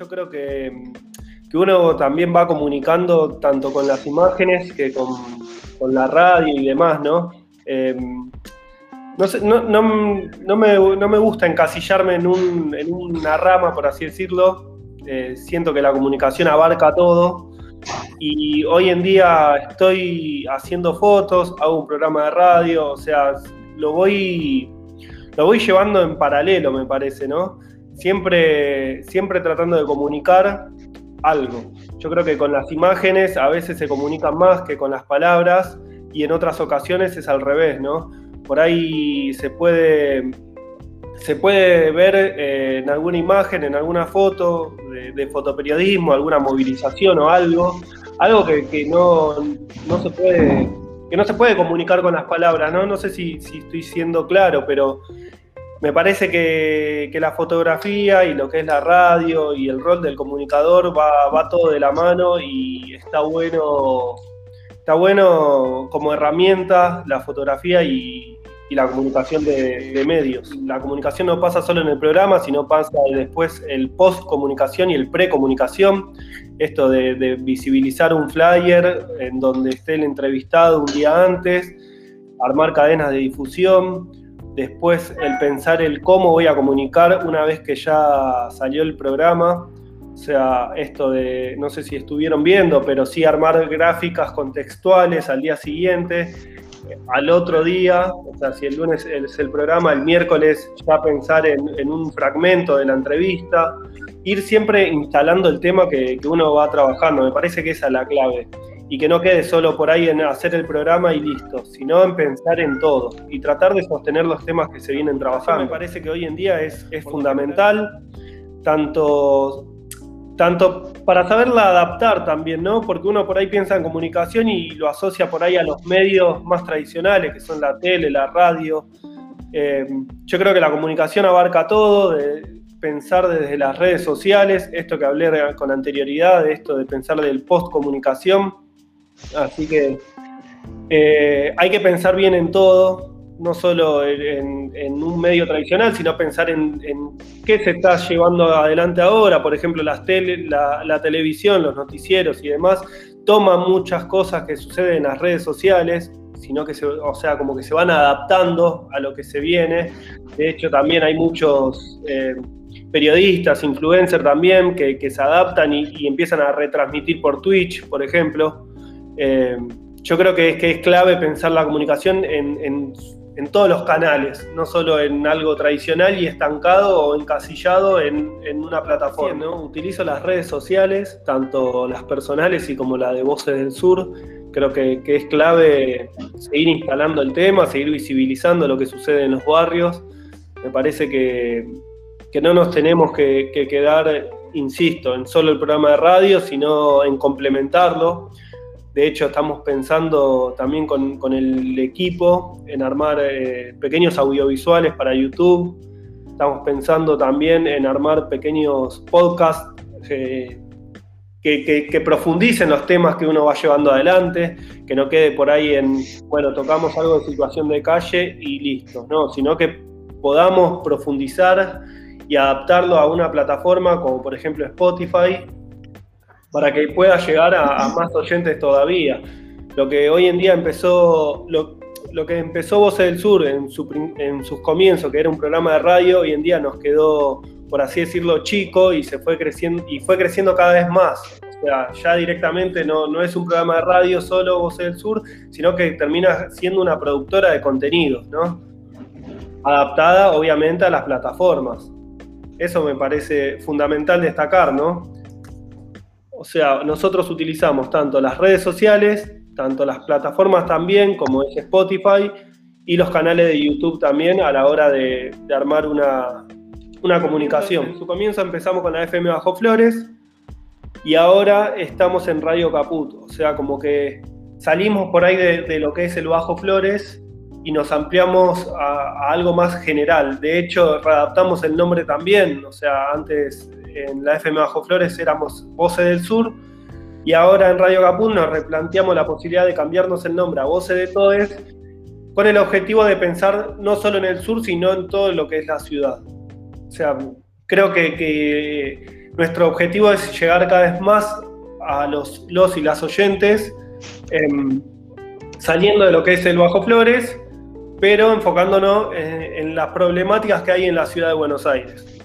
Yo creo que, que uno también va comunicando tanto con las imágenes que con, con la radio y demás, ¿no? Eh, no, sé, no, no, me, no, me, gusta encasillarme en, un, en, una rama, por así decirlo. Eh, siento que la comunicación abarca todo. Y hoy en día estoy haciendo fotos, hago un programa de radio, o sea, lo voy, lo voy llevando en paralelo, me parece, ¿no? Siempre, siempre tratando de comunicar algo. Yo creo que con las imágenes a veces se comunican más que con las palabras y en otras ocasiones es al revés, ¿no? Por ahí se puede, se puede ver eh, en alguna imagen, en alguna foto de, fotoperiodismo, alguna movilización o algo, algo que, no, se puede, que no se puede comunicar con las palabras, ¿no? No sé si, estoy siendo claro, pero me parece que, la fotografía y lo que es la radio y el rol del comunicador va, va todo de la mano y está bueno está bueno como herramienta la fotografía y, la comunicación de, medios. La comunicación no pasa solo en el programa, sino pasa después el post-comunicación y el pre-comunicación. Esto de, visibilizar un flyer en donde esté el entrevistado un día antes, armar cadenas de difusión, después el pensar el cómo voy a comunicar una vez que ya salió el programa. O sea, esto de, no sé si estuvieron viendo, pero sí armar gráficas contextuales al día siguiente, al otro día, o sea, si el lunes es el programa, el miércoles ya pensar en, un fragmento de la entrevista, ir siempre instalando el tema que, que, uno va trabajando, me parece que esa es la clave. Y que no quede solo por ahí en hacer el programa y listo, sino en pensar en todo y tratar de sostener los temas que se vienen trabajando. Me parece que hoy en día es, es fundamental, tanto tanto para saberla adaptar también, ¿no? Porque uno por ahí piensa en comunicación y lo asocia por ahí a los medios más tradicionales, que son la tele, la radio. Eh, yo creo que la comunicación abarca todo, de pensar desde las redes sociales, esto que hablé con anterioridad, de esto de pensar del post-comunicación. Así que eh, hay que pensar bien en todo, no solo en, un medio tradicional, sino pensar en, qué se está llevando adelante ahora, por ejemplo, las tele, la, televisión, los noticieros y demás, toman muchas cosas que suceden en las redes sociales, sino que se, o sea, como que se van adaptando a lo que se viene. De hecho, también hay muchos eh, periodistas, influencers también, que, se adaptan y, empiezan a retransmitir por Twitch, por ejemplo. Eh, yo creo que es, que clave pensar la comunicación en, todos los canales, no solo en algo tradicional y estancado o encasillado en, una plataforma. Utilizo las redes sociales, tanto las personales y como la de Voces del Sur. Creo que, es clave seguir instalando el tema, seguir visibilizando lo que sucede en los barrios. Me parece que, no nos tenemos que, que quedar, insisto, en solo el programa de radio, sino en complementarlo de hecho, estamos pensando también con, el equipo en armar eh, pequeños audiovisuales para YouTube. Estamos pensando también en armar pequeños podcasts eh, que, profundicen los temas que uno va llevando adelante, que no quede por ahí en, bueno, tocamos algo de situación de calle y listo, no, sino que podamos profundizar y adaptarlo a una plataforma como por ejemplo Spotify, para que pueda llegar a, más oyentes todavía. Lo que hoy en día empezó, lo, que empezó Voces del Sur en, en sus comienzos, que era un programa de radio, hoy en día nos quedó, por así decirlo, chico y se fue creciendo, y fue creciendo cada vez más. O sea, ya directamente no, no es un programa de radio solo Voces del Sur, sino que termina siendo una productora de contenidos, ¿no? Adaptada, obviamente, a las plataformas. Eso me parece fundamental destacar, ¿no? O sea, nosotros utilizamos tanto las redes sociales, tanto las plataformas también, como es Spotify, y los canales de YouTube también a la hora de, armar una, comunicación. En su comienzo empezamos con la FM Bajo Flores y ahora estamos en Radio Caput. O sea, como que salimos por ahí de, lo que es el Bajo Flores y nos ampliamos a, algo más general. De hecho, readaptamos el nombre también. O sea, antes en la FM Bajo Flores éramos Voces del Sur y ahora en Radio Capún nos replanteamos la posibilidad de cambiarnos el nombre a Voces de Todes con el objetivo de pensar no solo en el sur, sino en todo lo que es la ciudad. O sea, creo que, nuestro objetivo es llegar cada vez más a los, los y las oyentes, em, saliendo de lo que es el Bajo Flores, pero enfocándonos en, las problemáticas que hay en la ciudad de Buenos Aires.